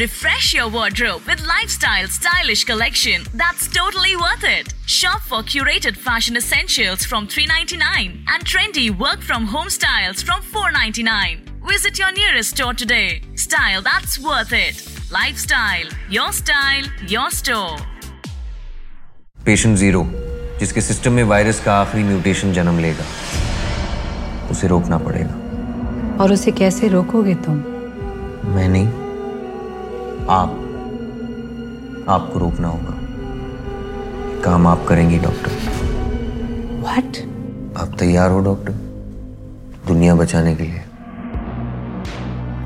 Refresh your wardrobe with lifestyle stylish collection that's totally worth it. Shop for curated fashion essentials from 399 and trendy work from home styles from 499. Visit your nearest store today. Style that's worth it. Lifestyle, your style, your store. Patient zero जिसके system में virus का आखिरी mutation जन्म लेगा उसे रोकना पड़ेगा और उसे कैसे रोकोगे तुम मैं नहीं आप आपको रोकना होगा काम आप करेंगी डॉक्टर व्हाट आप तैयार हो डॉक्टर दुनिया बचाने के लिए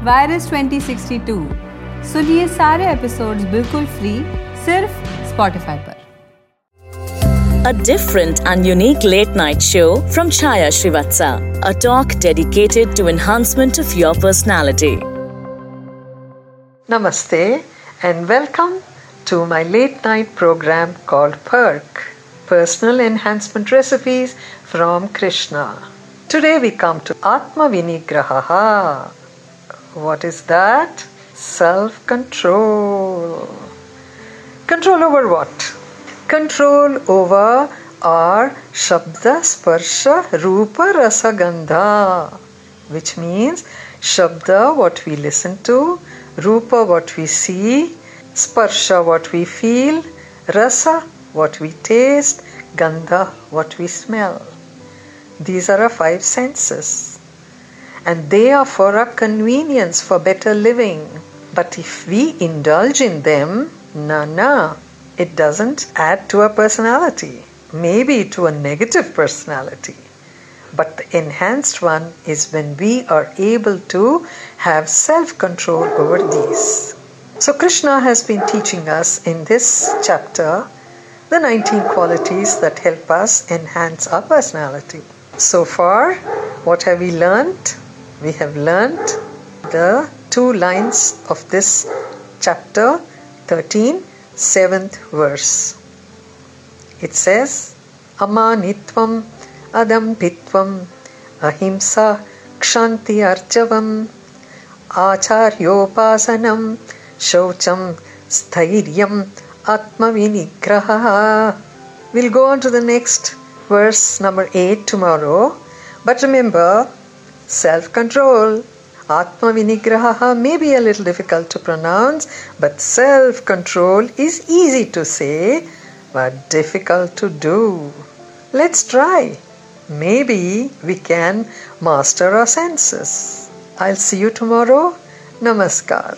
वायरस 2062 सुनिए सारे एपिसोड्स बिल्कुल फ्री सिर्फ़ स्पॉटिफाई पर A different and unique late night show from Chaya Srivatsa. A talk dedicated to enhancement of your personality. Namaste and welcome to my late night program called Perk Personal Enhancement Recipes from Krishna. Today we come to Atma Vinigraha. What is that? Self control. Control over what? Control over our Shabda Sparsha Rupa Rasa Gandha, which means Shabda, what we listen to, Rupa, what we see, Sparsha, what we feel, Rasa, what we taste, Gandha, what we smell. These are our five senses. And they are for our convenience, for better living. But if we indulge in them, na na, it doesn't add to our personality. Maybe to a negative personality. But the enhanced one is when we are able to have self control over these. So, Krishna has been teaching us in this chapter the 19 qualities that help us enhance our personality. So far, what have we learnt? We have learnt the two lines of this chapter 13, seventh verse. It says, Amanitvam adambitvam ahimsa kshanti arjavam acharyopasanam shaucham stairyam atmavinigraha. We'll go on to the next verse number 8 tomorrow. But remember, self control. Atma Vinigraha may be a little difficult to pronounce, but self control is easy to say but difficult to do. Let's try. Maybe we can master our senses. I'll see you tomorrow. Namaskar.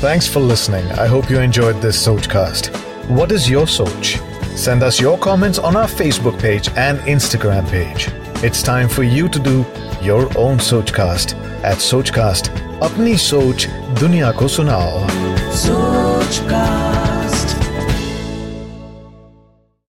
Thanks for listening. I hope you enjoyed this Sochcast. What is your Soch? Send us your comments on our Facebook page and Instagram page. It's time for you to do your own Sochcast at Sochcast. Apni Soch Dunya Ko Sunao. Sochcast.